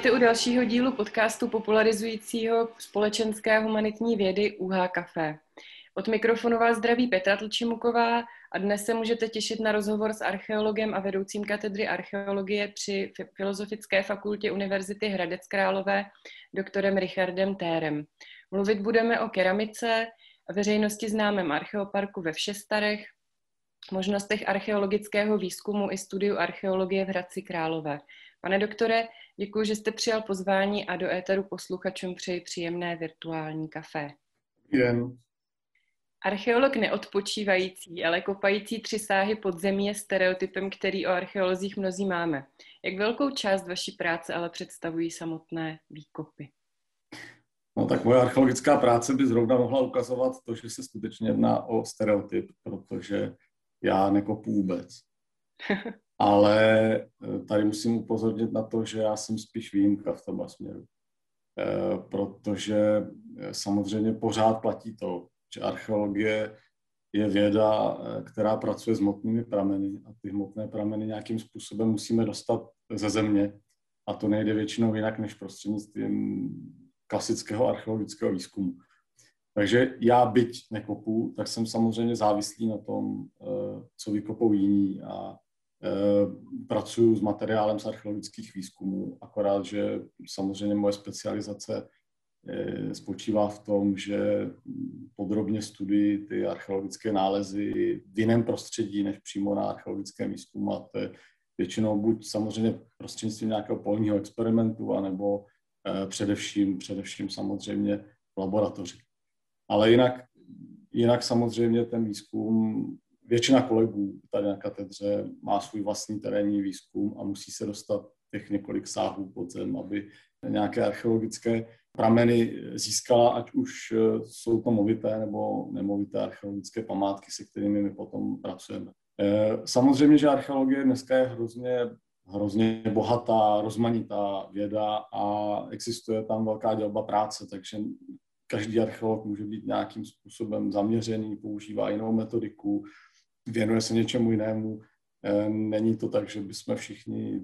Vítejte u dalšího dílu podcastu popularizujícího společenské humanitní vědy UH Café. Od mikrofonu vás zdraví Petra Tlčimuková a dnes se můžete těšit na rozhovor s archeologem a vedoucím katedry archeologie při Filozofické fakultě Univerzity Hradec Králové, doktorem Richardem Térem. Mluvit budeme o keramice, veřejnosti známém archeoparku ve Všestarech, možnostech archeologického výzkumu i studiu archeologie v Hradci Králové. Pane doktore, děkuji, že jste přijal pozvání a do éteru posluchačům přeji příjemné virtuální kafé. Jen. Archeolog neodpočívající, ale kopající tři sáhy podzemí je stereotypem, který o archeolozích mnozí máme. Jak velkou část vaší práce ale představují samotné výkopy? No tak moje archeologická práce by zrovna mohla ukazovat to, že se skutečně jedná o stereotyp, protože já nekopu vůbec. Ale eh, tady musím upozornit na to, že já jsem spíš výjimka v tomhle směru. Eh, protože eh, samozřejmě pořád platí to, že archeologie je věda, která pracuje s hmotnými prameny a ty hmotné prameny nějakým způsobem musíme dostat ze země a to nejde většinou jinak než prostřednictvím klasického archeologického výzkumu. Takže já byť nekopu, tak jsem samozřejmě závislý na tom, co vykopou jiní a Eh, pracuji s materiálem z archeologických výzkumů, akorát, že samozřejmě moje specializace eh, spočívá v tom, že podrobně studuji ty archeologické nálezy v jiném prostředí, než přímo na archeologickém výzkumu a to je většinou buď samozřejmě prostřednictvím nějakého polního experimentu, anebo eh, především, především samozřejmě v laboratoři. Ale jinak, jinak samozřejmě ten výzkum většina kolegů tady na katedře má svůj vlastní terénní výzkum a musí se dostat těch několik sáhů pod zem, aby nějaké archeologické prameny získala, ať už eh, jsou to movité nebo nemovité archeologické památky, se kterými my potom pracujeme. Eh, samozřejmě, že archeologie dneska je hrozně, hrozně bohatá, rozmanitá věda a existuje tam velká dělba práce, takže každý archeolog může být nějakým způsobem zaměřený, používá jinou metodiku, věnuje se něčemu jinému. Eh, není to tak, že bychom všichni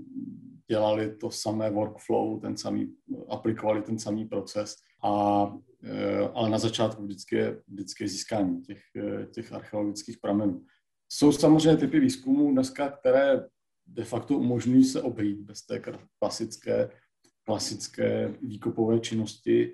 dělali to samé workflow, ten samý, aplikovali ten samý proces, a, eh, ale na začátku vždycky je, vždycky je získání těch, eh, těch archeologických pramenů. Jsou samozřejmě typy výzkumů dneska, které de facto umožňují se obejít bez té klasické, klasické výkopové činnosti.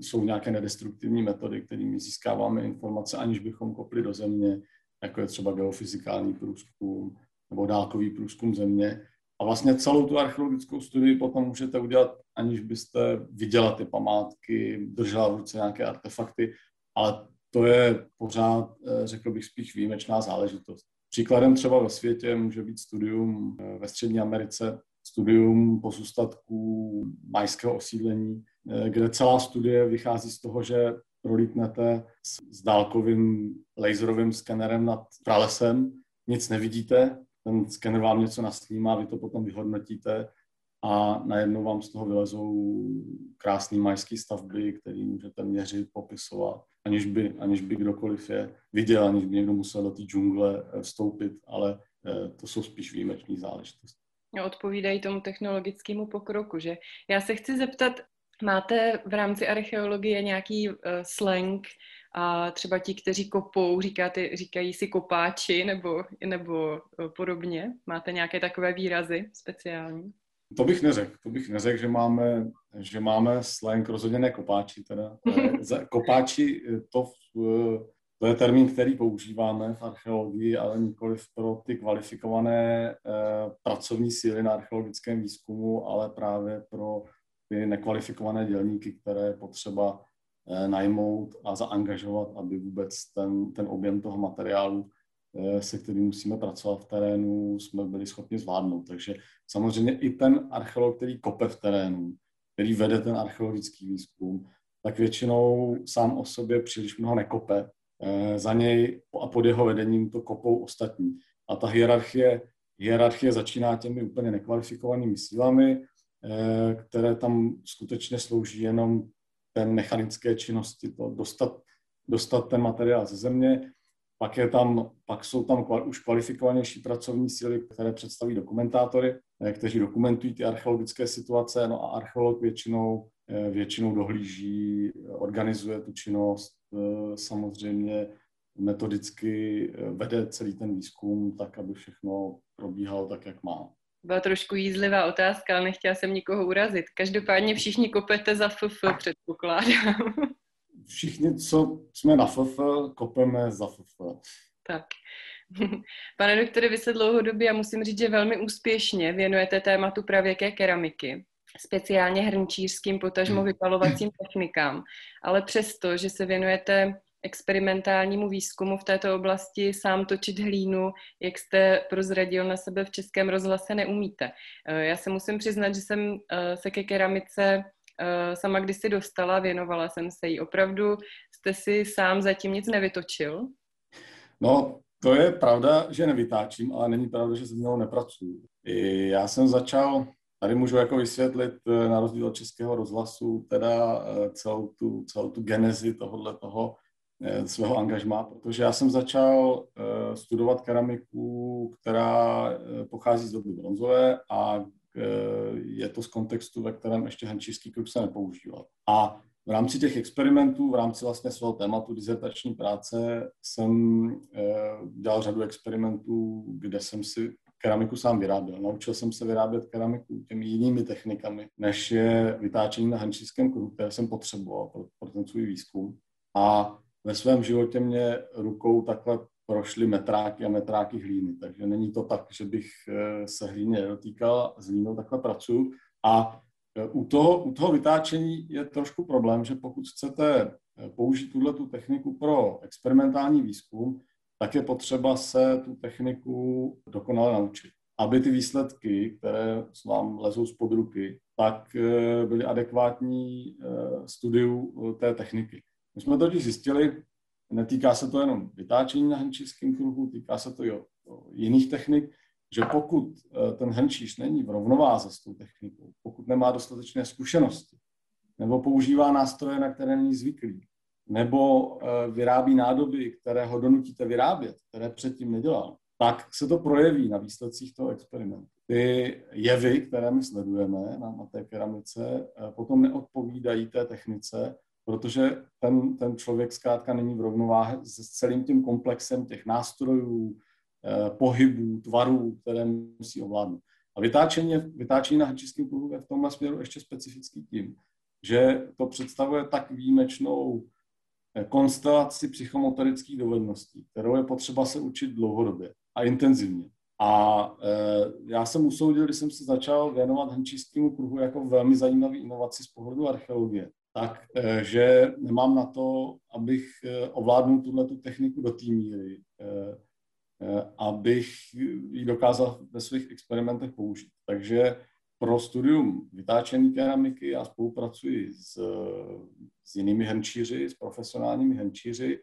Jsou nějaké nedestruktivní metody, kterými získáváme informace, aniž bychom kopli do země jako je třeba geofyzikální průzkum nebo dálkový průzkum země. A vlastně celou tu archeologickou studii potom můžete udělat, aniž byste viděla ty památky, držela v ruce nějaké artefakty, ale to je pořád, eh, řekl bych, spíš výjimečná záležitost. Příkladem třeba ve světě může být studium eh, ve Střední Americe, studium pozůstatků majského osídlení, eh, kde celá studie vychází z toho, že prolítnete s, s dálkovým laserovým skenerem nad pralesem, nic nevidíte, ten skener vám něco nasnímá, vy to potom vyhodnotíte a najednou vám z toho vylezou krásné majské stavby, které můžete měřit, popisovat, aniž by, aniž by kdokoliv je viděl, aniž by někdo musel do té džungle eh, vstoupit, ale eh, to jsou spíš výjimečné záležitosti. Odpovídají tomu technologickému pokroku, že? Já se chci zeptat, Máte v rámci archeologie nějaký uh, slang a třeba ti, kteří kopou, říkáte, říkají si kopáči nebo, nebo uh, podobně? Máte nějaké takové výrazy speciální? To bych neřekl, to bych neřekl, že máme, že máme slang rozhodně ne kopáči. Teda. kopáči, to, to je termín, který používáme v archeologii, ale nikoli pro ty kvalifikované eh, pracovní síly na archeologickém výzkumu, ale právě pro ty nekvalifikované dělníky, které je potřeba eh, najmout a zaangažovat, aby vůbec ten, ten objem toho materiálu, eh, se kterým musíme pracovat v terénu, jsme byli schopni zvládnout. Takže samozřejmě i ten archeolog, který kope v terénu, který vede ten archeologický výzkum, tak většinou sám o sobě příliš mnoho nekope. Eh, za něj a pod jeho vedením to kopou ostatní. A ta hierarchie, hierarchie začíná těmi úplně nekvalifikovanými sílami, které tam skutečně slouží jenom té mechanické činnosti, to dostat, dostat ten materiál ze země, pak, je tam, pak jsou tam už kvalifikovanější pracovní síly, které představí dokumentátory kteří dokumentují ty archeologické situace, no a archeolog většinou, většinou dohlíží, organizuje tu činnost, samozřejmě metodicky vede celý ten výzkum tak, aby všechno probíhalo tak, jak má. Byla trošku jízlivá otázka, ale nechtěla jsem nikoho urazit. Každopádně všichni kopete za FF, předpokládám. Všichni, co jsme na FF, kopeme za FF. Tak. Pane doktore, vy se dlouhodobě, a musím říct, že velmi úspěšně věnujete tématu pravěké keramiky, speciálně hrnčířským, potažmo vypalovacím technikám, ale přesto, že se věnujete experimentálnímu výzkumu v této oblasti sám točit hlínu, jak jste prozradil na sebe v českém rozhlase, neumíte. Eh, já se musím přiznat, že jsem eh, se ke keramice eh, sama kdysi dostala, věnovala jsem se jí. Opravdu jste si sám zatím nic nevytočil? No, to je pravda, že nevytáčím, ale není pravda, že se mnou nepracuju. I já jsem začal, tady můžu jako vysvětlit na rozdíl od českého rozhlasu, teda celou tu, celou tu genezi tohohle toho svého angažmá, protože já jsem začal eh, studovat keramiku, která eh, pochází z doby bronzové a je to z kontextu, ve kterém ještě hrnčířský kruh se nepoužíval. A v rámci těch experimentů, v rámci vlastně svého tématu dizertační práce jsem dělal řadu experimentů, kde jsem si keramiku sám vyráběl. Naučil jsem se vyrábět keramiku těmi jinými technikami, než je vytáčení na hrnčířském kruhu, které jsem potřeboval pro, pro ten svůj výzkum. A ve svém životě mě rukou takhle prošly metráky a metráky hlíny, takže není to tak, že bych eh, se hlíně dotýkal, s hlínou takhle pracuji. A eh, u toho, u toho vytáčení je trošku problém, že pokud chcete eh, použít tuhle tu techniku pro experimentální výzkum, tak je potřeba se tu techniku dokonale naučit. Aby ty výsledky, které vám lezou spod ruky, tak byly adekvátní studiu té techniky. My jsme totiž zjistili, netýká se to jenom vytáčení na hrnčířském kruhu, týká se to i o, o jiných technik, že pokud eh, ten hrnčíř není v rovnováze s tou technikou, pokud nemá dostatečné zkušenosti, nebo používá nástroje, na které není zvyklý, nebo eh, vyrábí nádoby, které ho donutíte vyrábět, které předtím nedělal, tak se to projeví na výsledcích toho experimentu. Ty jevy, které my sledujeme na, na té keramice, eh, potom neodpovídají té technice protože ten, ten člověk zkrátka není v rovnováze s celým tím komplexem těch nástrojů, eh, pohybů, tvarů, které musí ovládnout. A vytáčení, vytáčení na hrčickém pruhu je v tomhle směru ještě specifický tím, že to představuje tak výjimečnou eh, konstelaci psychomotorických dovedností, kterou je potřeba se učit dlouhodobě a intenzivně. A e, já jsem usoudil, když jsem se začal věnovat hrnčířskému kruhu jako velmi zajímavý inovaci z pohledu archeologie, tak, eh, že nemám na to, abych eh, ovládnul tuhle tu techniku do té míry, eh, abych ji dokázal ve svých experimentech použít. Takže pro studium vytáčené keramiky já spolupracuji s, s jinými henčíři, s profesionálními henčíři,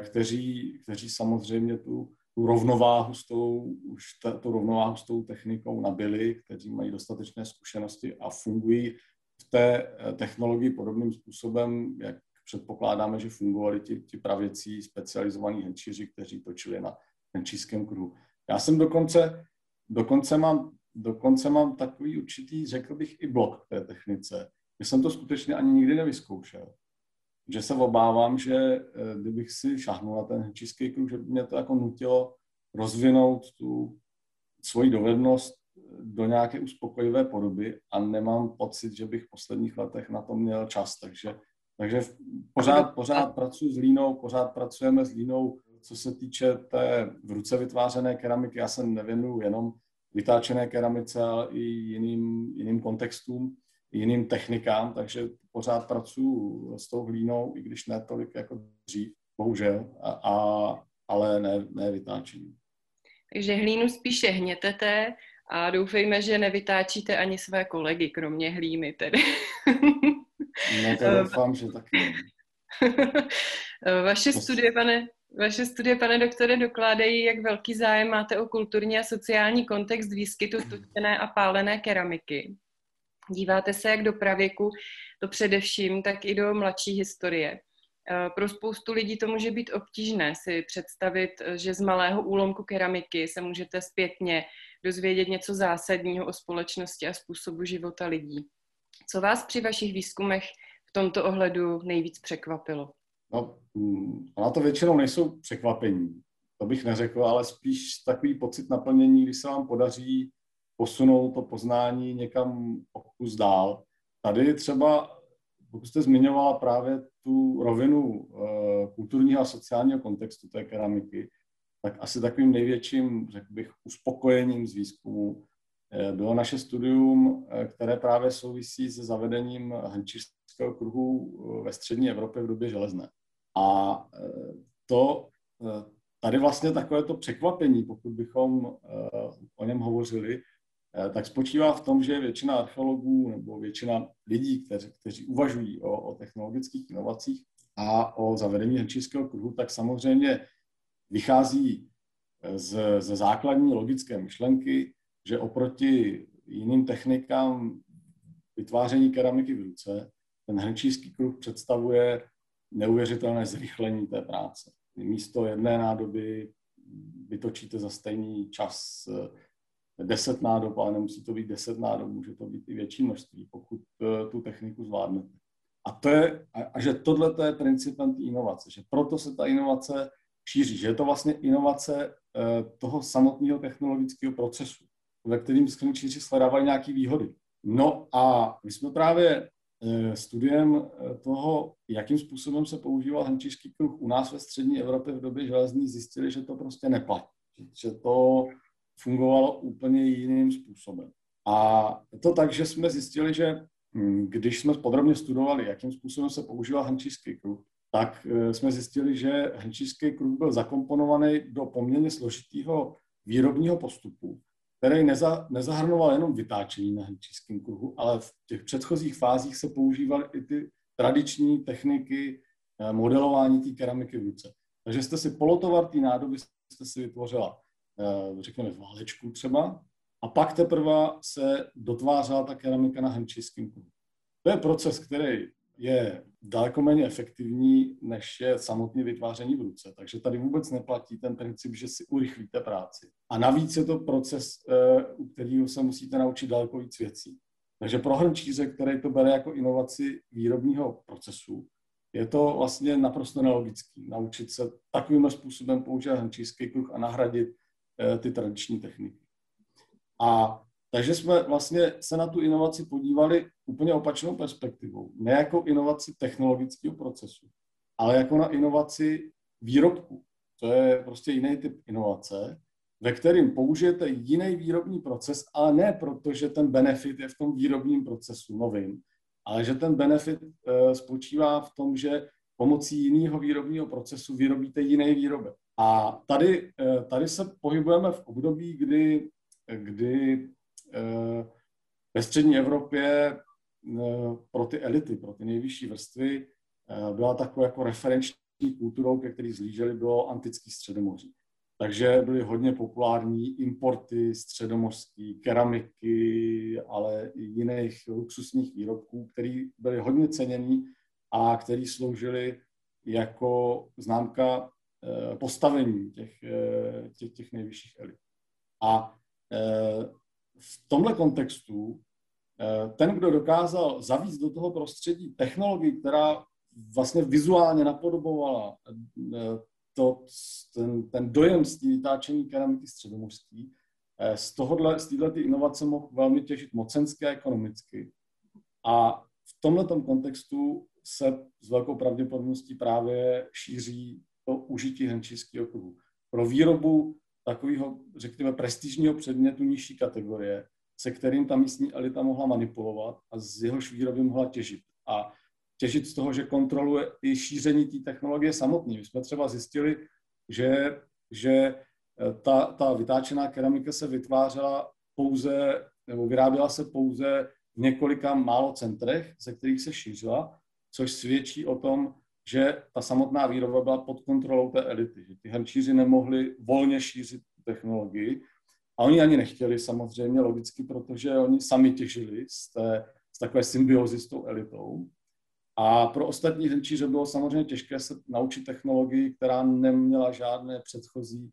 kteří, kteří samozřejmě tu, tu rovnováhu s tou, už ta, tu rovnováhu s tou technikou nabili, kteří mají dostatečné zkušenosti a fungují v té eh, technologii podobným způsobem, jak předpokládáme, že fungovali ti, ti pravěcí specializovaní henčíři, kteří točili na henčířském kruhu. Já jsem dokonce, dokonce mám, dokonce mám takový určitý, řekl bych, i blok v té technice, že jsem to skutečně ani nikdy nevyzkoušel. Že se obávám, že eh, kdybych si šahnul na ten henčířský kruh, že by mě to jako nutilo rozvinout tu svoji dovednost do nějaké uspokojivé podoby a nemám pocit, že bych v posledních letech na to měl čas. Takže, takže pořád, pořád pracuji s línou, pořád pracujeme s línou, co se týče té v ruce vytvářené keramiky. Já se nevěnuju jenom vytáčené keramice, ale i jiným, jiným kontextům, jiným technikám, takže pořád pracuji s tou hlínou, i když ne tolik jako dřív, bohužel, a, a, ale ne, ne vytáčení. Takže hlínu spíše hnětete a doufejme, že nevytáčíte ani své kolegy, kromě hlíny tedy. No to doufám, že taky. Vaše studie, pane, vaše studie, pane doktore, dokládají, jak velký zájem máte o kulturní a sociální kontext výskytu tučené a pálené keramiky. Díváte se jak do pravěku, to především, tak i do mladší historie. Eh, pro spoustu lidí to může být obtížné si představit, že z malého úlomku keramiky se můžete zpětně dozvědět něco zásadního o společnosti a způsobu života lidí. Co vás při vašich výzkumech v tomto ohledu nejvíc překvapilo? No, mm, ona to většinou nejsou překvapení, to bych neřekl, ale spíš takový pocit naplnění, když se vám podaří posunout to poznání někam o kus dál. Tady třeba, pokud jste zmiňovala právě tu rovinu uh, kulturního a sociálního kontextu té keramiky, tak asi takovým největším, řekl bych, uspokojením z výzkumu eh, bylo naše studium, eh, které právě souvisí se zavedením hančířského kruhu ve střední Evropě v době železné. A to tady vlastně takové to překvapení, pokud bychom o něm hovořili, Eh, tak spočívá v tom, že většina archeologů nebo většina lidí, kteří, kteří uvažují o, o technologických inovacích a o zavedení hrčířského kruhu, tak samozřejmě vychází eh, z, ze základní logické myšlenky, že oproti jiným technikám vytváření keramiky v ruce, ten hrnčířský kruh představuje neuvěřitelné zrychlení té práce. Místo jedné nádoby vytočíte za stejný čas eh, deset nádob, ale nemusí to být deset nádob, může to být i větší množství, pokud uh, tu techniku zvládnete. A, to je, a, a že tohle to je principem té inovace, že proto se ta inovace šíří, že je to vlastně inovace uh, toho samotného technologického procesu, ve kterým skrnučíři shledávají nějaké výhody. No a my jsme právě uh, studiem toho, jakým způsobem se používal hrnčířský kruh u nás ve střední Evropě v době železní, zjistili, že to prostě neplatí. Že to fungovalo úplně jiným způsobem. A to tak, že jsme zjistili, že hm, když jsme podrobně studovali, jakým způsobem se používal hrnčířský kruh, tak eh, jsme zjistili, že hrnčířský kruh byl zakomponovaný do poměrně složitého výrobního postupu, který neza, nezahrnoval jenom vytáčení na hrnčířském kruhu, ale v těch předchozích fázích se používaly i ty tradiční techniky eh, modelování té keramiky v ruce. Takže jste si polotovar té nádoby jste si vytvořila Eh, řekněme, válečku třeba, a pak teprve se dotvářela ta keramika na hrnčířském kruhu. To je proces, který je daleko méně efektivní, než je samotné vytváření v ruce. Takže tady vůbec neplatí ten princip, že si urychlíte práci. A navíc je to proces, eh, u kterého se musíte naučit daleko víc věcí. Takže pro hrnčíře, který to bere jako inovaci výrobního procesu, je to vlastně naprosto nelogický. Naučit se takovým způsobem používat hrnčířský kruh a nahradit Eh, ty tradiční techniky. A takže jsme vlastně se na tu inovaci podívali úplně opačnou perspektivou. Ne jako inovaci technologického procesu, ale jako na inovaci výrobku. To je prostě jiný typ inovace, ve kterým použijete jiný výrobní proces, ale ne proto, že ten benefit je v tom výrobním procesu novým, ale že ten benefit uh, spočívá v tom, že pomocí jiného výrobního procesu vyrobíte jiný výrobek. A tady, eh, tady se pohybujeme v období, kdy, kdy eh, ve střední Evropě eh, pro ty elity, pro ty nejvyšší vrstvy byla takovou jako referenční kulturou, ke který zlíželi, bylo antický středomoří. Takže byly hodně populární importy středomořské keramiky, ale i jiných luxusních výrobků, které byly hodně ceněný a které sloužily jako známka Eh, postavení těch, eh, těch, těch nejvyšších elit. A eh, v tomhle kontextu ten, kdo dokázal zavíct do toho prostředí technologii, která vlastně vizuálně napodobovala to, ten, ten dojem z té vytáčení keramiky středomořský, z tohohle, z této inovace mohl velmi těžit mocensky a ekonomicky. A v tomto kontextu se s velkou pravděpodobností právě šíří to užití hrnčířského kruhu. Pro výrobu takového, řekněme, prestižního předmětu nižší kategorie, se kterým ta místní elita mohla manipulovat a z jehož výroby mohla těžit. A těžit z toho, že kontroluje i šíření té technologie samotné. My jsme třeba zjistili, že, že eh, ta, ta vytáčená keramika se vytvářela pouze, nebo vyráběla se pouze v několika málo centrech, ze kterých se šířila, což svědčí o tom, že ta samotná výroba byla pod kontrolou té elity, že ty hrnčíři nemohli volně šířit technologii a oni ani nechtěli samozřejmě logicky, protože oni sami těžili z, té, z takové symbiozy s tou elitou. A pro ostatní hrnčíře bylo samozřejmě těžké se naučit technologii, která neměla žádné předchozí,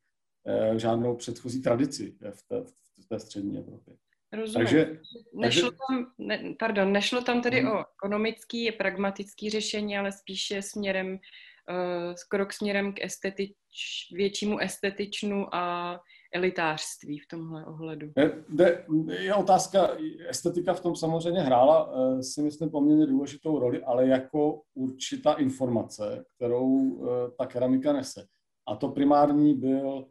eh, žádnou předchozí tradici v té, v té střední Evropě. Rozumím. Takže, nešlo takže... tam, ne, pardon, nešlo tam tedy hmm. o ekonomický, pragmatický řešení, ale spíše směrem, uh, krok směrem k estetič, většímu estetičnu a elitářství v tomhle ohledu. Je, de, je otázka, estetika v tom samozřejmě hrála, uh, si myslím, poměrně důležitou roli, ale jako určitá informace, kterou uh, ta keramika nese. A to primární byl,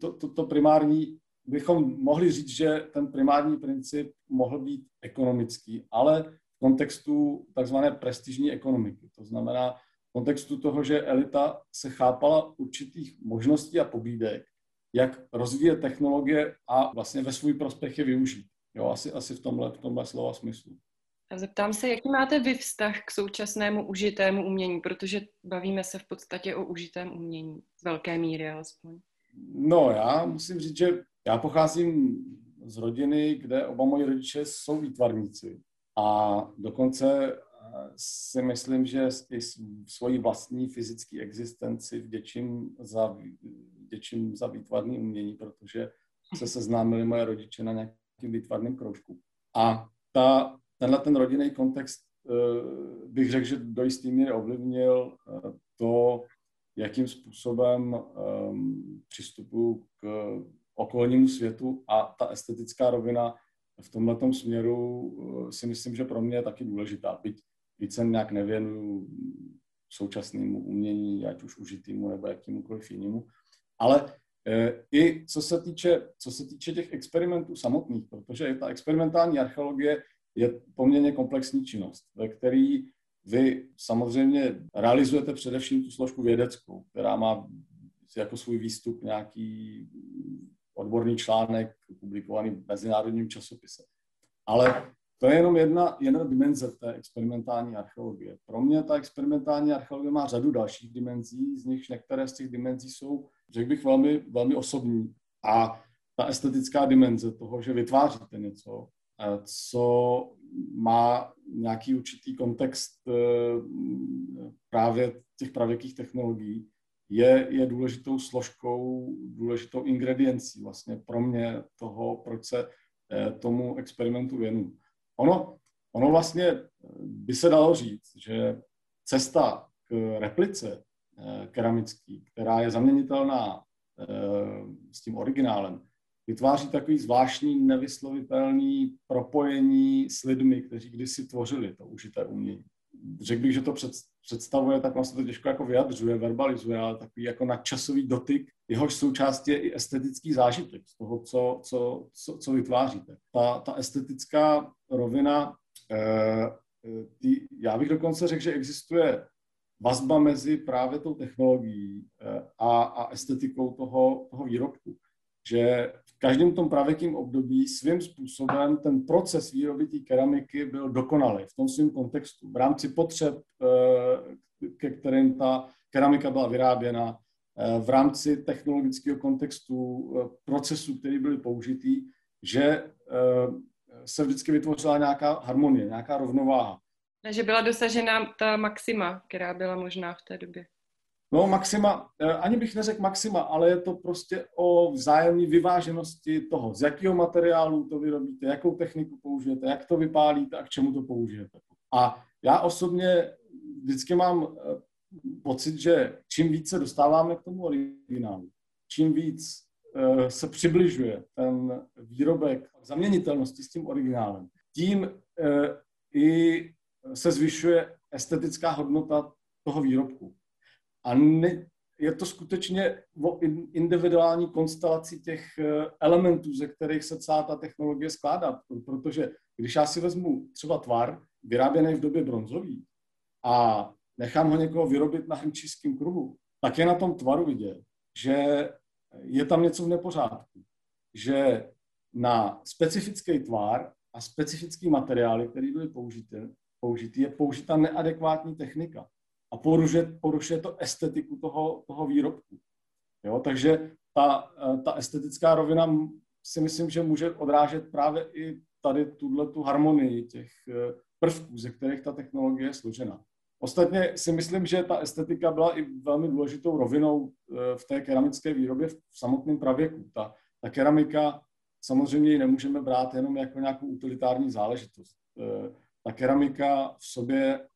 to, to, to primární bychom mohli říct, že ten primární princip mohl být ekonomický, ale v kontextu takzvané prestižní ekonomiky. To znamená v kontextu toho, že elita se chápala určitých možností a pobídek, jak rozvíjet technologie a vlastně ve svůj prospěch je využít. Jo, asi, asi v, tomhle, v tomhle slova smyslu. A zeptám se, jaký máte vy vztah k současnému užitému umění, protože bavíme se v podstatě o užitém umění, z velké míry alespoň. No, já musím říct, že já pocházím z rodiny, kde oba moji rodiče jsou výtvarníci a dokonce eh, si myslím, že i svoji vlastní fyzické existenci vděčím za, vděčím za výtvarné umění, protože se seznámili moje rodiče na nějakém výtvarném kroužku. A ta, tenhle ten rodinný kontext eh, bych řekl, že do jistý míry ovlivnil eh, to, jakým způsobem um, přistupuji k okolnímu světu a ta estetická rovina v tomhle směru eh, si myslím, že pro mě je taky důležitá. Byť, byť se nějak nevěnuju současnému umění, ať už užitýmu nebo jakýmukoliv jinému. Ale e, i co se, týče, co se týče těch experimentů samotných, protože ta experimentální archeologie je poměrně komplexní činnost, ve který vy samozřejmě realizujete především tu složku vědeckou, která má jako svůj výstup nějaký odborný článek publikovaný v mezinárodním časopise. Ale to je jenom jedna, jedna dimenze té experimentální archeologie. Pro mě ta experimentální archeologie má řadu dalších dimenzí, z nichž některé z těch dimenzí jsou, řekl bych, velmi, velmi osobní. A ta estetická dimenze toho, že vytváříte něco, eh, co má nějaký určitý kontext eh, právě těch pravěkých technologií, je, je důležitou složkou, důležitou ingrediencí vlastně pro mě toho, proč se eh, tomu experimentu věnu. Ono, ono vlastně eh, by se dalo říct, že cesta k replice eh, keramický, která je zaměnitelná s tím originálem, vytváří takový zvláštní, nevyslovitelný propojení s lidmi, kteří kdysi tvořili to užité umění řekl bych, že to před, představuje, tak vlastně to těžko jako vyjadřuje, verbalizuje, ale takový jako nadčasový dotyk, jehož součástí je i estetický zážitek z toho, co, co, co, co vytváříte. Ta, ta estetická rovina, eh, tý, já bych dokonce řekl, že existuje vazba mezi právě tou technologií eh, a, a estetikou toho, toho výrobku. Že každém tom pravěkým období svým způsobem ten proces výroby té keramiky byl dokonalý v tom svém kontextu. V rámci potřeb, eh, ke kterým ta keramika byla vyráběna, eh, v rámci technologického kontextu eh, procesů, které byly použitý, že se vždycky vytvořila nějaká harmonie, nějaká rovnováha. že byla dosažena ta maxima, která byla možná v té době. No maxima, eh, ani bych neřekl maxima, ale je to prostě o vzájemné vyváženosti toho, z jakého materiálu to vyrobíte, jakou techniku použijete, jak to vypálíte a k čemu to použijete. A já osobně vždycky mám eh, pocit, že čím více dostáváme k tomu originálu, čím víc eh, se přibližuje ten výrobek zaměnitelnosti s tím originálem, tím i se zvyšuje estetická hodnota toho výrobku. A ne, je to skutečně o individuální konstelaci těch eh, elementů, ze kterých se celá ta technologie skládá. Protože když já si vezmu třeba tvar, vyráběný v době bronzový, a nechám ho někoho vyrobit na hrnčířském kruhu, tak je na tom tvaru vidět, že je tam něco v nepořádku. Že na specifický tvar a specifický materiály, které byly použity, použity, je použita neadekvátní technika a porušuje, porušuje to estetiku toho, toho výrobku. Jo? Takže ta, ta estetická rovina si myslím, že může odrážet právě i tady tuhle tu harmonii těch prvků, ze kterých ta technologie je složena. Ostatně si myslím, že ta estetika byla i velmi důležitou rovinou v té keramické výrobě v samotném pravěku. Ta, ta keramika samozřejmě ji nemůžeme brát jenom jako nějakou utilitární záležitost. Ta keramika v sobě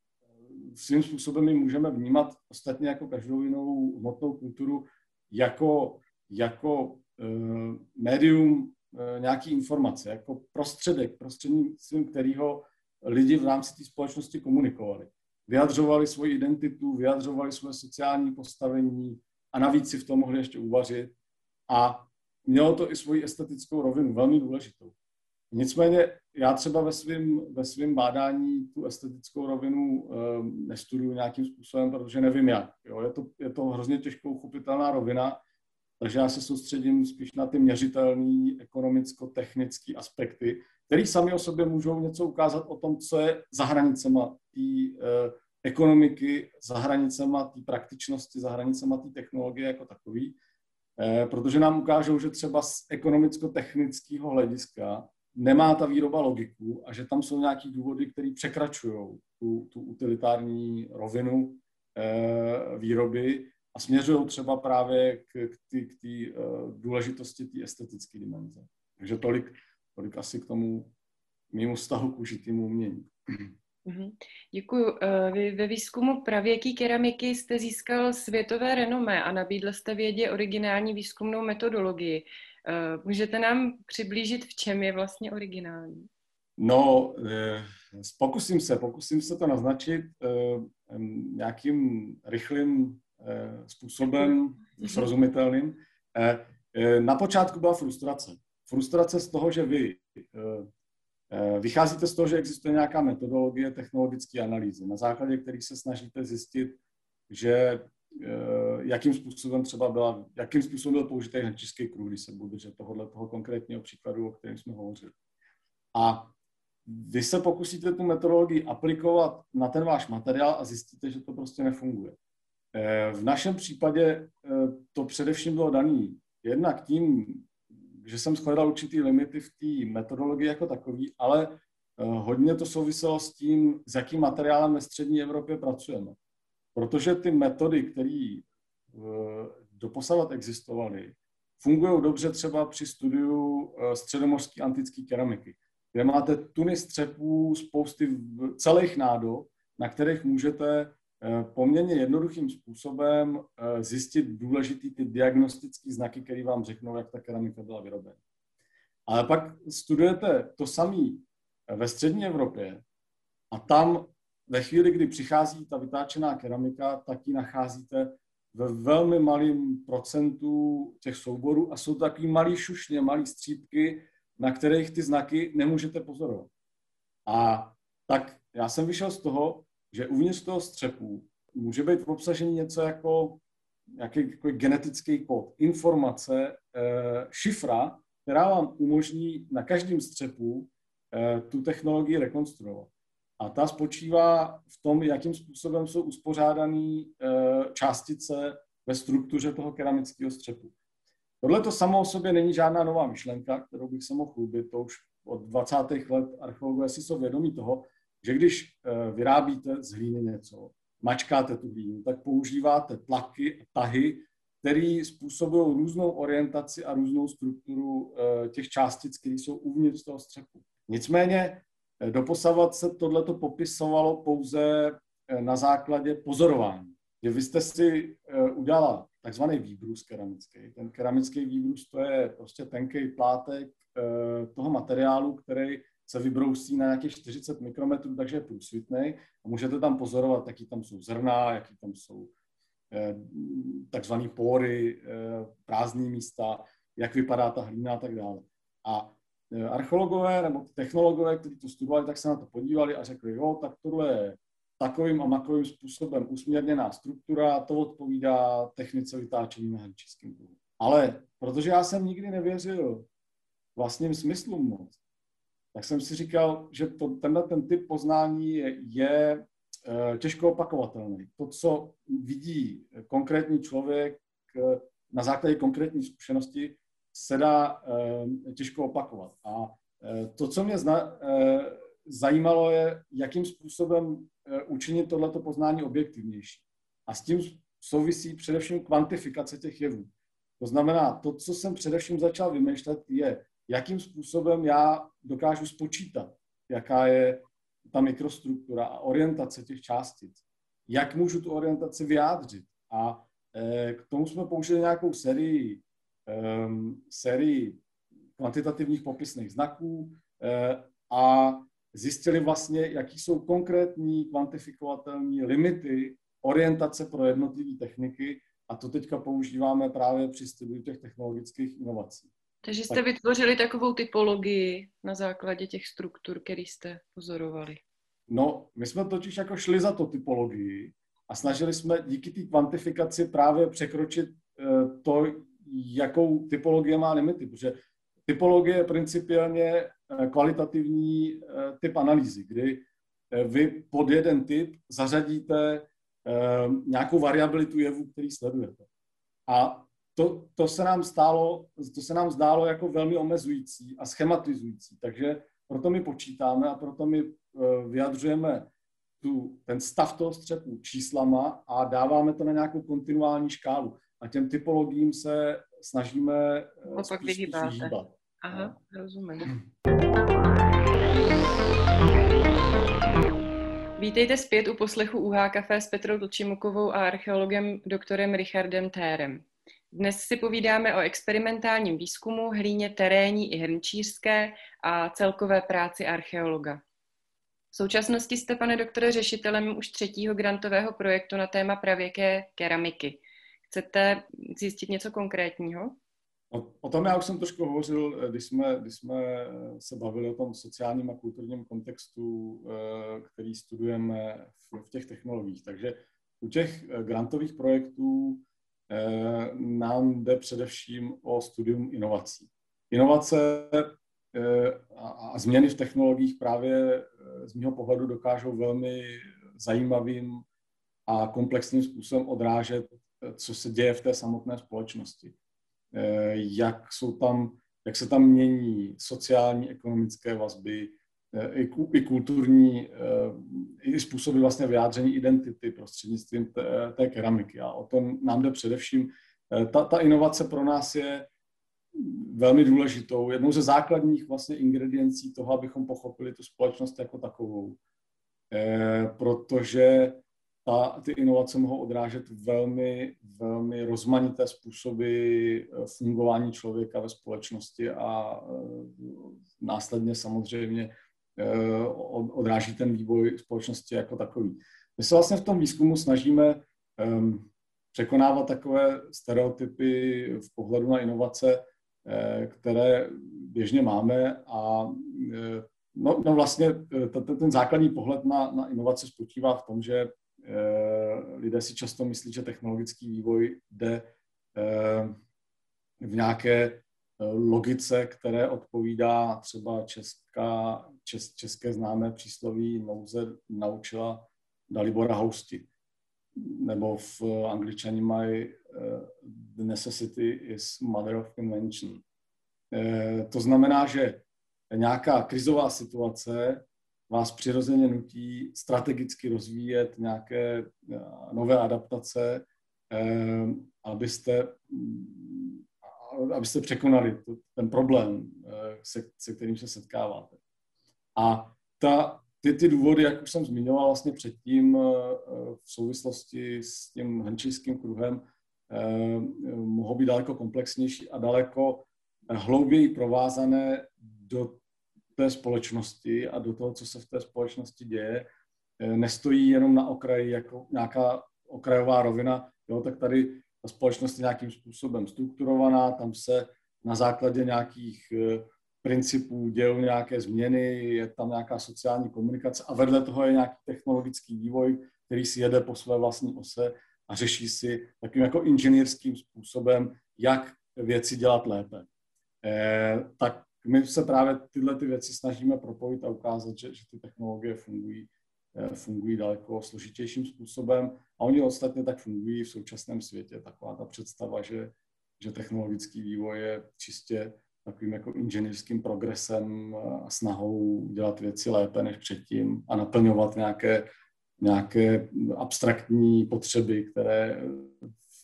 svým způsobem ji můžeme vnímat ostatně jako každou jinou hmotnou kulturu jako, jako uh, médium uh, nějaký informace, jako prostředek, prostřednictvím kterého lidi v rámci té společnosti komunikovali. Vyjadřovali svoji identitu, vyjadřovali svoje sociální postavení a navíc si v tom mohli ještě uvařit. A mělo to i svoji estetickou rovinu, velmi důležitou. Nicméně já třeba ve svém ve svým bádání tu estetickou rovinu um, nestuduju nějakým způsobem, protože nevím jak. Jo. Je, to, je to hrozně těžko uchopitelná rovina, takže já se soustředím spíš na ty měřitelné ekonomicko-technické aspekty, které sami o sobě můžou něco ukázat o tom, co je za hranicema té uh, ekonomiky, za hranicema té praktičnosti, za hranicema té technologie jako takový, uh, protože nám ukážou, že třeba z ekonomicko-technického hlediska nemá ta výroba logiku a že tam jsou nějaký důvody, které překračují tu, tu utilitární rovinu e, výroby a směřují třeba právě k, k té k e, důležitosti té estetické dimenze. Takže tolik, tolik asi k tomu mému vztahu k užitému umění. Mm-hmm. Děkuji. Eh, vy ve výzkumu pravěký keramiky jste získal světové renomé a nabídl jste vědě originální výzkumnou metodologii. Eh, můžete nám přiblížit, v čem je vlastně originální? No, eh, pokusím se, pokusím se to naznačit eh, nějakým rychlým způsobem, srozumitelným. Na počátku byla frustrace. Frustrace z toho, že vy vycházíte z toho, že existuje nějaká metodologie technologické analýzy, na základě kterých se snažíte zjistit, že jakým způsobem třeba byla, jakým způsobem byl použitý hnačický kruh, když se budu držet tohohle toho konkrétního příkladu, o kterém jsme hovořili. A vy se pokusíte tu metodologii aplikovat na ten váš materiál a zjistíte, že to prostě nefunguje. Eh, v našem případě eh, to především bylo daný jednak tím, že jsem shledal určitý limity v té metodologii jako takový, ale hodně to souviselo s tím, s jakým materiálem ve střední Evropě pracujeme. Protože ty metody, které eh, doposavat existovaly, fungují dobře třeba při studiu eh, středomořské antické keramiky, kde máte tuny střepů, spousty celých nádob, na kterých můžete eh, poměrně jednoduchým způsobem zjistit důležitý ty diagnostické znaky, které vám řeknou, jak ta keramika byla vyrobena. Ale pak studujete to samé ve střední Evropě a tam ve chvíli, kdy přichází ta vytáčená keramika, tak ji nacházíte ve velmi malém procentu těch souborů a jsou takový malý šušně, malý střípky, na kterých ty znaky nemůžete pozorovat. A tak já jsem vyšel z toho, že uvnitř toho střepu může být obsažený něco jako nějaký jako genetický kód, informace, e, šifra, která vám umožní na každém střepu e, tu technologii rekonstruovat. A ta spočívá v tom, jakým způsobem jsou uspořádané eh, částice ve struktuře toho keramického střepu. Tohle to samo o sobě není žádná nová myšlenka, kterou bych se mohl chlubit, to už od 20. let archeologové si jsou vědomí toho, že když eh, vyrábíte z hlíny něco, mačkáte tu hlínu, tak používáte tlaky a tahy, které způsobují různou orientaci a různou strukturu eh, těch částic, které jsou uvnitř toho střepu. Nicméně Doposavat se tohleto popisovalo pouze eh, na základě pozorování. Že vy jste si eh, udělala takzvaný výbrus keramický. Ten keramický výbrus to je prostě tenký plátek eh, toho materiálu, který se vybrousí na nějakých 40 mikrometrů, takže je průsvitný a můžete tam pozorovat, jaký tam jsou zrna, jaký tam jsou takzvané pory, prázdné místa, jak vypadá ta hlína a tak dále. A archeologové nebo technologové, kteří to studovali, tak se na to podívali a řekli, jo, tak tohle je takovým a makovým způsobem usměrněná struktura, to odpovídá technice vytáčení na hrdčickém kruhu. Ale protože já jsem nikdy nevěřil vlastním smyslům moc, tak jsem si říkal, že to, tenhle ten typ poznání je, je e, těžko opakovatelný. To, co vidí konkrétní člověk e, na základě konkrétní zkušenosti, se dá uh, těžko opakovat. A to, co mě zna, zajímalo, je, jakým způsobem učinit tohleto poznání objektivnější. A s tím souvisí především kvantifikace těch jevů. To znamená, to, co jsem především začal vymýšlet, je, jakým způsobem já dokážu spočítat, jaká je ta mikrostruktura a orientace těch částic. Jak můžu tu orientaci vyjádřit. A k tomu jsme použili nějakou sérii, e, sérii kvantitativních popisných znaků e, a zjistili vlastně, jaký jsou konkrétní kvantifikovatelné limity orientace pro jednotlivé techniky a to teďka používáme právě při studiu těch technologických inovací. Takže jste tak. vytvořili takovou typologii na základě těch struktur, které jste pozorovali. No, my jsme totiž jako šli za to typologii a snažili jsme díky té kvantifikaci právě překročit eh, to, jakou typologie má limity, protože typologie je principiálně eh, kvalitativní eh, typ analýzy, kdy vy pod jeden typ zařadíte nějakou variabilitu jevu, který sledujete. A to, to, se nám stálo, to se nám zdálo jako velmi omezující a schematizující. Takže proto my počítáme a proto my eh, vyjadřujeme tu, ten stav toho střepu číslama a dáváme to na nějakou kontinuální škálu. A těm typologiím se snažíme no, spíš, vyhýbáte. vyhýbat. Aha, no. rozumím. Vítejte zpět u poslechu UH Café s Petrou Tlčimukovou a archeologem doktorem Richardem Térem. Dnes si povídáme o experimentálním výzkumu, hlíně terénní i hrnčířské a celkové práci archeologa. V současnosti jste, pane doktore, řešitelem už třetího grantového projektu na téma pravěké keramiky. Chcete zjistit něco konkrétního? O, o tom já už jsem trošku hovořil, když jsme, když jsme se bavili o tom sociálním a kulturním kontextu, eh, který studujeme v, v těch technologiích. Takže u těch grantových projektů Eh, nám jde především o studium inovací. Inovace eh, a změny v technologiích právě eh, z mého pohledu dokážou velmi zajímavým a komplexním způsobem odrážet, co se děje v té samotné společnosti. Jak, jsou tam, jak se tam mění sociální, ekonomické vazby, i, i kulturní, i způsoby vlastně vyjádření identity prostřednictvím té, té keramiky. A o tom nám jde především. Ta, ta inovace pro nás je velmi důležitou, jednou ze základních vlastně ingrediencí toho, abychom pochopili tu společnost jako takovou. Protože ta, ty inovace mohou odrážet velmi, velmi rozmanité způsoby fungování člověka ve společnosti a e, následně samozřejmě Eh, odráží ten vývoj společnosti jako takový. My se vlastně v tom výzkumu snažíme um, překonávat takové stereotypy v pohledu na inovace, eh, které běžně máme a eh, no, no vlastně ten, ten základní pohled na, na inovace spočívá v tom, že lidé si často myslí, že technologický vývoj jde v nějaké logice, které odpovídá třeba česká, čes, české známé přísloví nouze naučila Dalibora Housti. Nebo v angličani mají the necessity is mother of invention. To znamená, že nějaká krizová situace vás přirozeně nutí strategicky rozvíjet nějaké uh, nové adaptace, abyste abyste překonali ten problém, eh, se, se kterým se setkáváte. A ta, ty, ty důvody, jak už jsem zmiňoval vlastně předtím eh, v souvislosti s tím hrnčířským kruhem, eh, mohou být daleko komplexnější a daleko hlouběji provázané do té společnosti a do toho, co se v té společnosti děje. Nestojí jenom na okraji jako nějaká okrajová rovina, jo, tak tady ta společnost je nějakým způsobem strukturovaná, tam se na základě nějakých eh, principů dějou nějaké změny, je tam nějaká sociální komunikace a vedle toho je nějaký technologický vývoj, který si jede po své vlastní ose a řeší si takým jako inženýrským způsobem, jak věci dělat lépe. Eh, tak my se právě tyhle ty věci snažíme propojit a ukázat, že, že ty technologie fungují Eh, fungují daleko složitějším způsobem a oni ostatně tak fungují v současném světě. Taková ta představa, že, že technologický vývoj je čistě takovým jako inženýrským progresem a snahou dělat věci lépe než předtím a naplňovat nějaké, nějaké abstraktní potřeby, které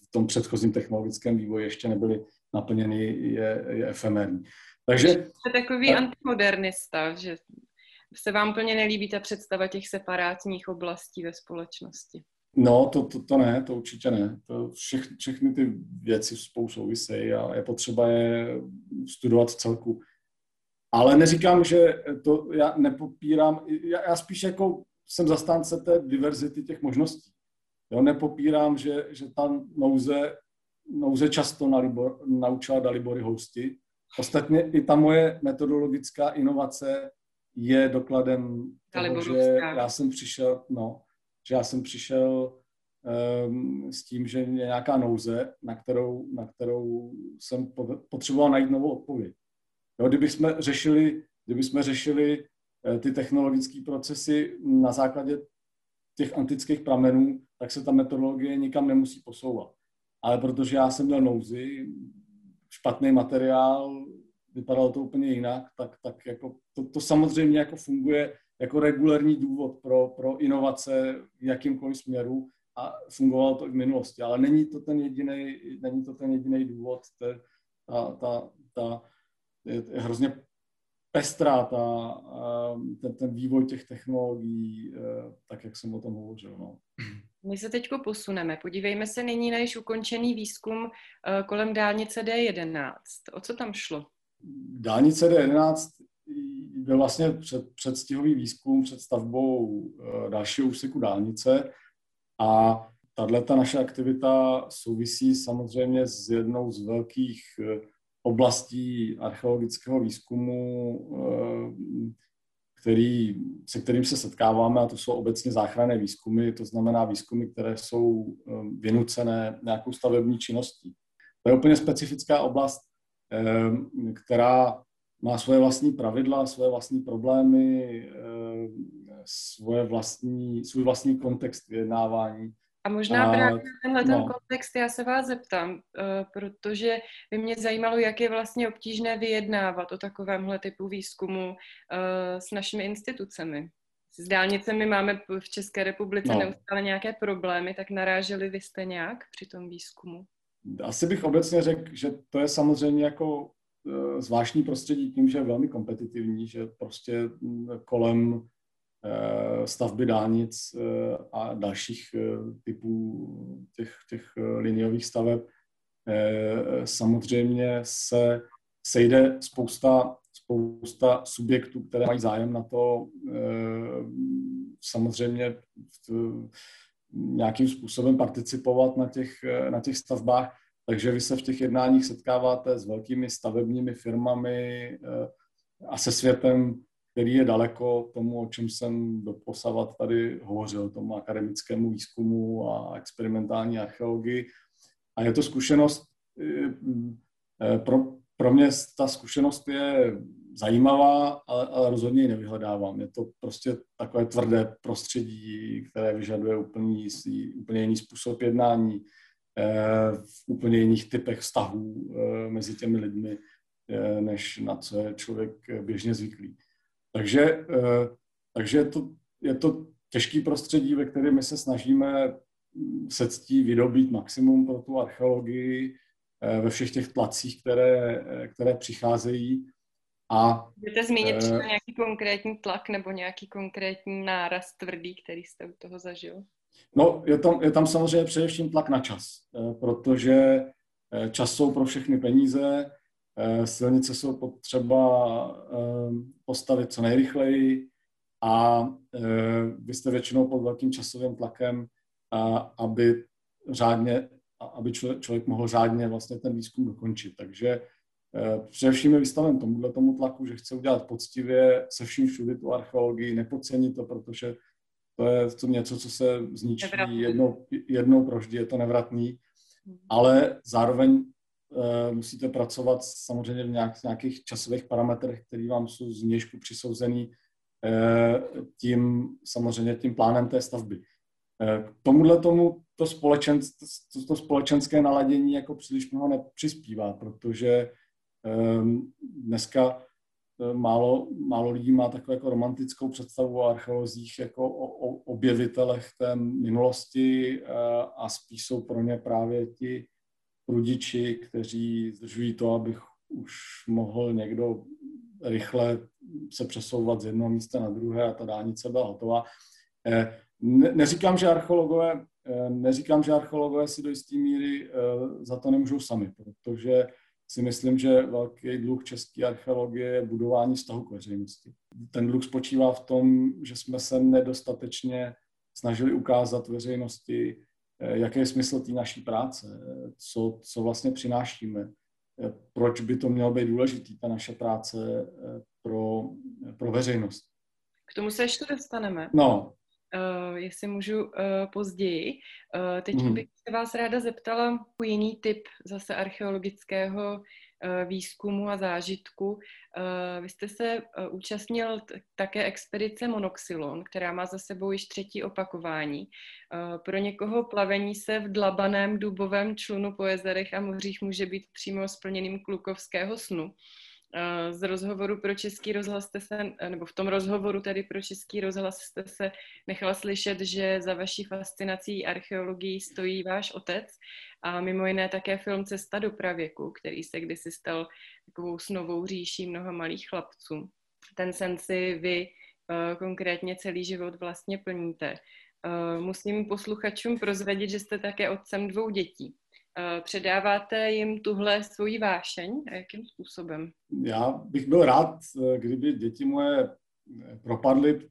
v tom předchozím technologickém vývoji ještě nebyly naplněny, je, je efemerní. Takže... Jste takový tak, antimodernista, že se vám plně nelíbí ta představa těch separátních oblastí ve společnosti. No, to, to, to ne, to určitě ne. To všech, všechny ty věci spolu souvisejí a je potřeba je studovat v celku. Ale neříkám, že to já nepopírám, já, já spíš jako jsem zastánce té diverzity těch možností. Jo, nepopírám, že, že ta nouze, nouze často nalibor, naučila Dalibory hosty. Ostatně i ta moje metodologická inovace je dokladem toho, že já jsem přišel, no, že já jsem přišel um, s tím, že je nějaká nouze, na kterou, na kterou jsem potřeboval najít novou odpověď. Jo, kdyby jsme řešili, kdyby jsme řešili uh, ty technologické procesy na základě těch antických pramenů, tak se ta metodologie nikam nemusí posouvat. Ale protože já jsem měl nouzi, špatný materiál, vypadalo to úplně jinak, tak, tak jako to, to samozřejmě jako funguje jako regulární důvod pro, pro inovace v jakýmkoliv směru a fungovalo to i v minulosti, ale není to ten jediný, není to ten jediný důvod, ta, ta, ta, je, je hrozně pestrá ta, ten, ten vývoj těch technologií, e, tak jak jsem o tom hovořil. No. My se teď posuneme. Podívejme se nyní na již ukončený výzkum e, kolem dálnice D11. O co tam šlo? Dálnice D11 byl vlastně před, předstihový výzkum před stavbou eh, dalšího úseku dálnice a tato naše aktivita souvisí samozřejmě s jednou z velkých eh, oblastí archeologického výzkumu, eh, který, se kterým se setkáváme, a to jsou obecně záchranné výzkumy, to znamená výzkumy, které jsou vynucené nějakou stavební činností. To je úplně specifická oblast, která má svoje vlastní pravidla, svoje vlastní problémy, eh, svoje vlastní, svůj vlastní kontext vyjednávání. A možná a, právě na tenhle no. ten kontext já se vás zeptám, eh, protože by mě zajímalo, jak je vlastně obtížné vyjednávat o takovémhle typu výzkumu eh, s našimi institucemi. S dálnicemi máme v České republice no. neustále nějaké problémy, tak naráželi vy jste nějak při tom výzkumu? Asi bych obecně řekl, že to je samozřejmě jako Eh, zvláštní prostředí tím, že je velmi kompetitivní, že prostě mm, kolem stavby dálnic eh, a dalších typů těch, těch liniových staveb. Samozřejmě se sejde spousta, spousta subjektů, které mají zájem na to samozřejmě nějakým způsobem participovat na těch, na těch stavbách. Takže vy se v těch jednáních setkáváte s velkými stavebními firmami eh, a se světem, který je daleko tomu, o čem jsem doposavat tady hovořil, tomu akademickému výzkumu a experimentální archeologii. A je to zkušenost, eh, eh, pro, pro mě ta zkušenost je zajímavá, ale, ale rozhodně ji nevyhledávám. Je to prostě takové tvrdé prostředí, které vyžaduje úplně, úplně jiný způsob jednání, v úplně jiných typech vztahů eh, mezi těmi lidmi, eh, než na co je člověk běžně zvyklý. Takže, eh, takže je to, je to těžký prostředí, ve kterém my se snažíme se ctí vydobít maximum pro tu archeologii ve všech těch tlacích, které, které přicházejí. A, Můžete zmínit třeba nějaký konkrétní tlak nebo nějaký konkrétní náraz tvrdý, který jste u toho zažil? No, je tam, je tam samozřejmě především tlak na čas, eh, protože eh, čas jsou pro všechny peníze, eh, silnice jsou potřeba postavit co nejrychleji a vy jste většinou pod velkým časovým tlakem, aby řádně, aby člověk, mohl řádně vlastně ten výzkum dokončit. Takže především je vystaven tomuhle tomu tlaku, že chce udělat poctivě se vším všudy tu archeologii, nepodcenit to, protože to je to něco, co se zničí jednou, jednou proždy, je to nevratný, hmm. ale zároveň musíte pracovat samozřejmě v nějak, nějakých časových parametrech, které vám jsou z nějšku přisouzený uh, tím, samozřejmě tím plánem té stavby. Uh, k tomuhle tomu to, společen, to, to společenské naladění jako příliš mnoho nepřispívá, protože ehm, dneska eh, málo, málo lidí má takovou jako romantickou představu o archeolozích jako o, o objevitelech té minulosti eh, a spíš jsou pro ně právě ti prudiči, kteří zdržují to, abych už mohl někdo rychle se přesouvat z jednoho místa na druhé a ta dálnice byla hotová. Eh, ne, neříkám, že archeologové, eh, neříkám, že archeologové si do jisté míry eh, za to nemůžou sami, protože si myslím, že velký dluh české archeologie je budování vztahu k veřejnosti. Ten dluh spočívá v tom, že jsme se nedostatečně snažili ukázat veřejnosti, jaký je smysl té naší práce, co, co vlastně přinášíme, proč by to mělo být důležitý, ta naše práce pro, pro veřejnost. K tomu se ještě dostaneme. No, uh, jestli můžu uh, později. Uh, teď mm. bych se vás ráda zeptala jiný typ zase archeologického uh, výzkumu a zážitku. Uh, vy jste se uh, účastnil také expedice Monoxylon, která má za sebou již třetí opakování. Pro někoho plavení se v dlabaném dubovém člunu po jezerech a mořích může být přímo splněným klukovského snu. Eh, z rozhovoru pro Český rozhlas jste se, eh, nebo v tom rozhovoru tedy pro Český rozhlas jste se nechala slyšet, že za vaší fascinací archeologií stojí váš otec a mimo jiné také film Cesta do pravěku, který se kdysi stal takovou snovou říší mnoha malých chlapců. Ten sen si vy eh, konkrétně celý život vlastně plníte. Musím posluchačům prozradit, že jste také otcem dvou dětí. Eh, předáváte jim tuhle svoji vášeň a jakým způsobem? Já bych byl rád, eh, kdyby děti moje eh, propadly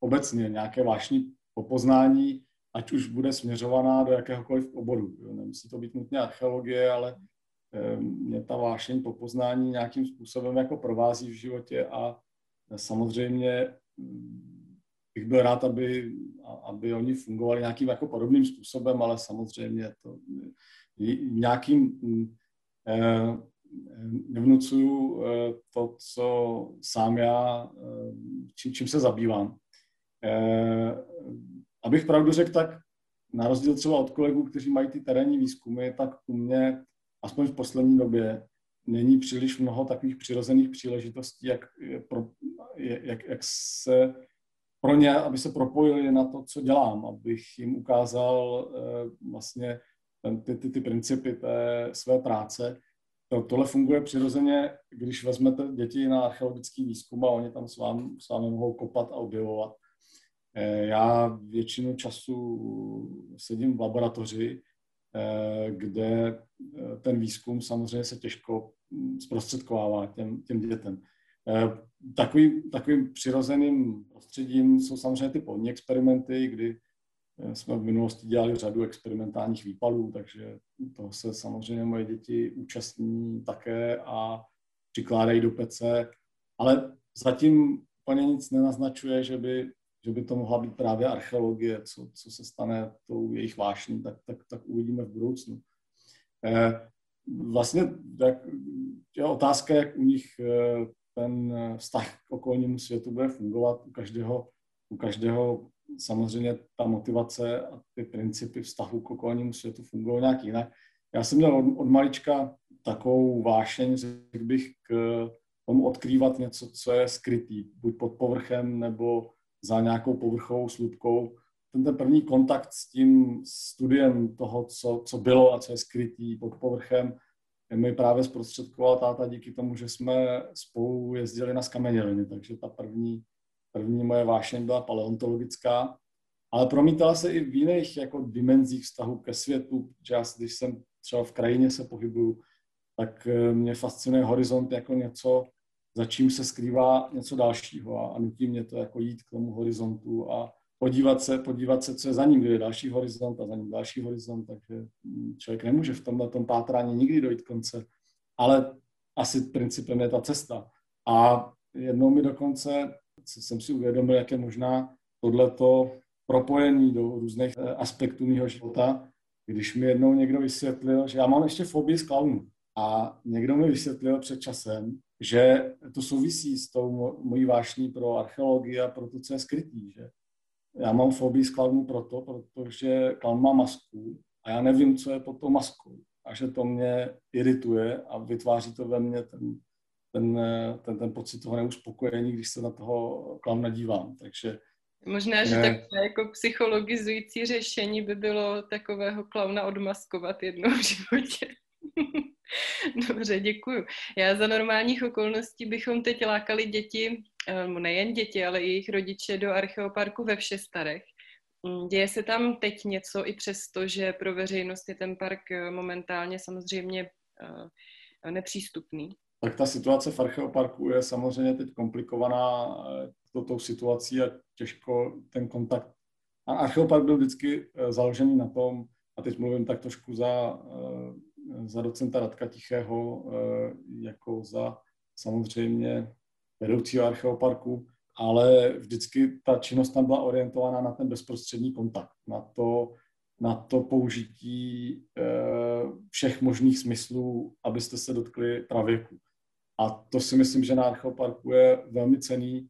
obecně nějaké vášní popoznání, ať už bude směřovaná do jakéhokoliv oboru. Nemusí to být nutně archeologie, ale mě ta vášeň popoznání nějakým způsobem jako provází v životě a samozřejmě mm, bych byl rád, aby, aby oni fungovali nějakým jako podobným způsobem, ale samozřejmě to nějakým mm, eh, nevnucuju eh, to, co sám já, eh, čím, se zabývám. Abych pravdu řekl, tak na rozdíl třeba od kolegů, kteří mají ty terénní výzkumy, tak u mě, aspoň v poslední době, není příliš mnoho takových přirozených příležitostí, jak, pro, jak, jak se pro ně, aby se propojili na to, co dělám, abych jim ukázal vlastně ty, ty, ty principy té své práce. To, tohle funguje přirozeně, když vezmete děti na archeologický výzkum a oni tam s, vám, s vámi mohou kopat a objevovat. Eh, já většinu času sedím v laboratoři, eh, kde eh, ten výzkum samozřejmě se těžko hm, zprostředkovává těm, těm dětem. Takový, takovým přirozeným prostředím jsou samozřejmě ty polní experimenty, kdy jsme v minulosti dělali řadu experimentálních výpalů, takže to se samozřejmě moje děti účastní také a přikládají do pece, ale zatím úplně nic nenaznačuje, že by, že by to mohla být právě archeologie, co, co se stane tou jejich vášní, tak, tak, tak uvidíme v budoucnu. Eh, vlastně jak, je otázka, jak u nich eh, ten vztah k okolnímu světu bude fungovat. U každého, u každého samozřejmě ta motivace a ty principy vztahu k okolnímu světu fungují nějak jinak. Já jsem měl od, od malička takovou vášeň, řekl bych, k tomu odkrývat něco, co je skrytý, buď pod povrchem nebo za nějakou povrchovou slupkou. Ten, ten první kontakt s tím studiem toho, co, co bylo a co je skrytý pod povrchem, mi právě zprostředkoval táta díky tomu, že jsme spolu jezdili na skameněliny, takže ta první První moje vášeň byla paleontologická, ale promítala se i v jiných jako dimenzích vztahu ke světu, že já, když jsem třeba v krajině se pohybuju, tak eh, mě fascinuje horizont jako něco, za čím se skrývá něco dalšího a, a nutí mě to jako jít k tomu horizontu a podívat se, podívat se, co je za ním, kde je další horizont a za ním další horizont, takže hm, člověk nemůže v tomhle tom pátrání nikdy dojít konce, ale asi principem je ta cesta. A jednou mi dokonce jsem si uvědomil, jak je možná tohleto propojení do různých eh, aspektů mého života, když mi jednou někdo vysvětlil, že já mám ještě fobii z klaunů. A někdo mi vysvětlil před časem, že to souvisí s tou mojí vášní pro archeologii a pro to, co je skrytý. Že já mám fobii z klaunů proto, protože klaun má masku a já nevím, co je pod tou maskou. a že to mě irituje a vytváří to ve mně ten, ten, ten, ten pocit toho neuspokojení, když se na toho klauna dívám. Takže Možná, že ne. takové jako psychologizující řešení by bylo takového klauna odmaskovat jednou v životě. Dobře, děkuju. Já za normálních okolností bychom teď lákali děti, eh, nejen děti, ale i jejich rodiče do archeoparku ve Všestarech. Mm, děje se tam teď něco i přesto, že pro veřejnost je ten park eh, momentálně samozřejmě eh, nepřístupný? Tak ta situace v archeoparku je samozřejmě teď komplikovaná to, tou situací a těžko ten kontakt. A archeopark byl vždycky založený na tom, a teď mluvím tak trošku za za docenta Radka Tichého, eh, jako za samozřejmě vedoucího archeoparku, ale vždycky ta činnost tam byla orientovaná na ten bezprostřední kontakt, na to, na to použití eh, všech možných smyslů, abyste se dotkli pravěku. A to si myslím, že na archeoparku je velmi cený,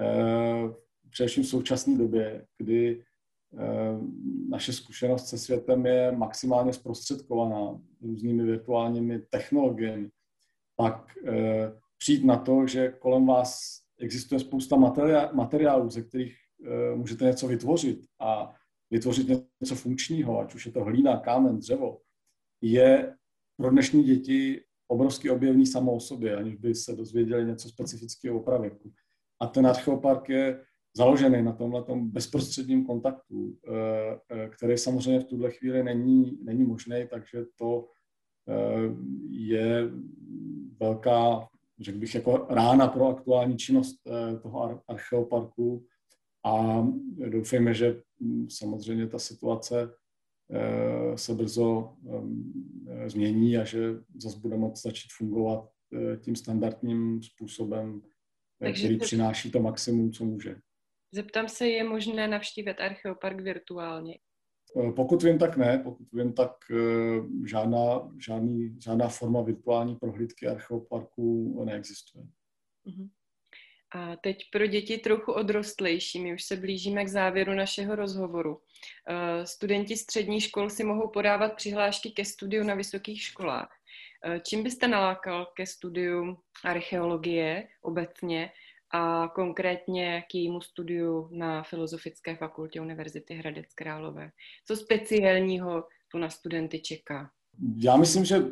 eh, především v současné době, kdy Eh, naše zkušenost se světem je maximálně zprostředkovaná různými virtuálními technologiemi, tak eh, přijít na to, že kolem vás existuje spousta materiálů, ze kterých můžete něco vytvořit a vytvořit něco funkčního, ať už je to hlína, kámen, dřevo, je pro dnešní děti obrovský objevný samo o sobě, aniž by se dozvěděli něco specifického o pravěku. A ten archeopark je založený na tomhle bezprostředním kontaktu, eh, eh, který samozřejmě v tuhle chvíli není, není možný, takže to eh, je velká, řekl bych, jako rána pro aktuální činnost toho archeoparku a doufejme, že hm, samozřejmě ta situace se brzo změní a že zase bude moct začít fungovat tím standardním způsobem, Takže který přináší to maximum, co může. Zeptám se, je možné navštívit Archeopark virtuálně? Eh, pokud vím, tak ne. Pokud vím, tak eh, žádná, žádný, žádná forma virtuální prohlídky Archeoparku neexistuje. Uh-huh. A teď pro děti trochu odrostlejší, my už se blížíme k závěru našeho rozhovoru. Eh, studenti střední škol si mohou podávat přihlášky ke studiu na vysokých školách. Čím byste nalákal ke studiu archeologie obecně a konkrétně k jejímu studiu na Filozofické fakultě Univerzity Hradec Králové. Co speciálního tu na studenty čeká? Já myslím, že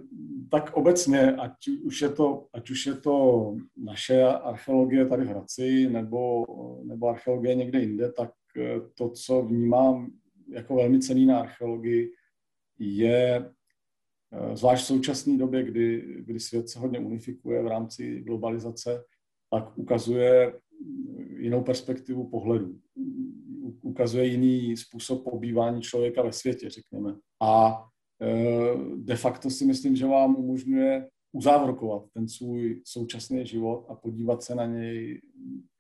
tak obecně, ať už je to, ať už je to naše archeologie tady v Hradci nebo, nebo archeologie někde jinde, tak eh, to, co vnímám jako velmi cený na archeologii, je eh, zvlášť v současné době, kdy, kdy svět se hodně unifikuje v rámci globalizace, tak ukazuje jinou perspektivu pohledu. Ukazuje jiný způsob pobývání člověka ve světě, řekněme. A de facto si myslím, že vám umožňuje uzávorkovat ten svůj současný život a podívat se na něj,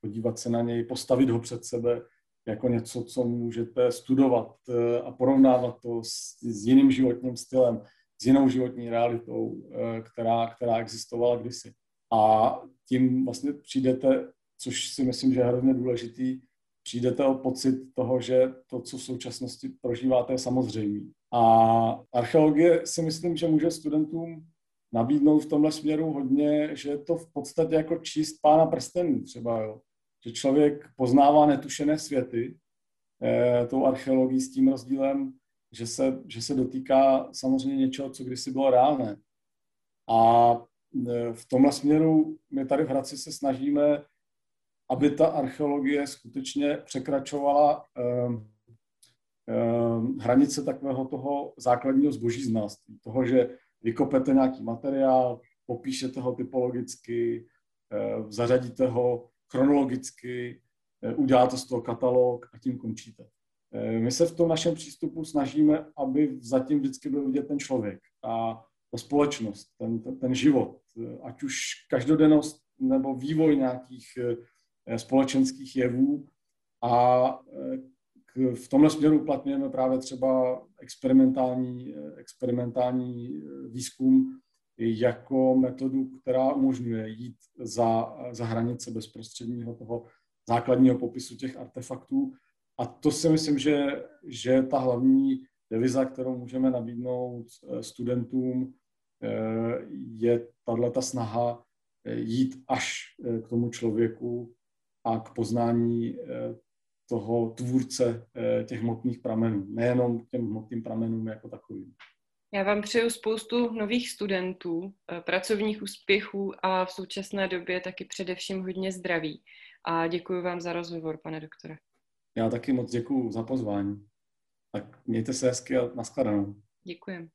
podívat se na něj, postavit ho před sebe jako něco, co můžete studovat e, a porovnávat to s, s jiným životním stylem, s jinou životní realitou, e, která, která existovala kdysi. A tím vlastně přijdete, což si myslím, že je hrozně důležitý, přijdete o pocit toho, že to, co v současnosti prožíváte, je samozřejmé. A archeologie si myslím, že může studentům nabídnout v tomhle směru hodně, že je to v podstatě jako číst pána prstenů třeba, jo. Že člověk poznává netušené světy eh, tou archeologií s tím rozdílem, že se, že se dotýká samozřejmě něčeho, co kdysi bylo reálné. A v tomhle směru my tady v Hradci se snažíme, aby ta archeologie skutečně překračovala um, um, hranice takového toho základního zbožíznalství. Toho, že vykopete nějaký materiál, popíšete ho typologicky, um, zařadíte ho chronologicky, um, uděláte z toho katalog a tím končíte. My se v tom našem přístupu snažíme, aby zatím vždycky byl vidět ten člověk a ta společnost, ten, ten, ten život, ať už každodennost nebo vývoj nějakých eh, společenských jevů. A eh, v tomhle směru uplatňujeme právě třeba experimentální, eh, experimentální výzkum jako metodu, která umožňuje jít za, za hranice bezprostředního toho základního popisu těch artefaktů. A to si myslím, že, je ta hlavní deviza, kterou můžeme nabídnout studentům, je tato snaha jít až k tomu člověku a k poznání toho tvůrce těch hmotných pramenů, nejenom k těm hmotným pramenům jako takovým. Já vám přeju spoustu nových studentů, eh, pracovních úspěchů a v současné době taky především hodně zdraví. A děkuji vám za rozhovor, pane doktore. Já taky moc děkuji za pozvání. Tak mějte se hezky a nashledanou. Děkujem.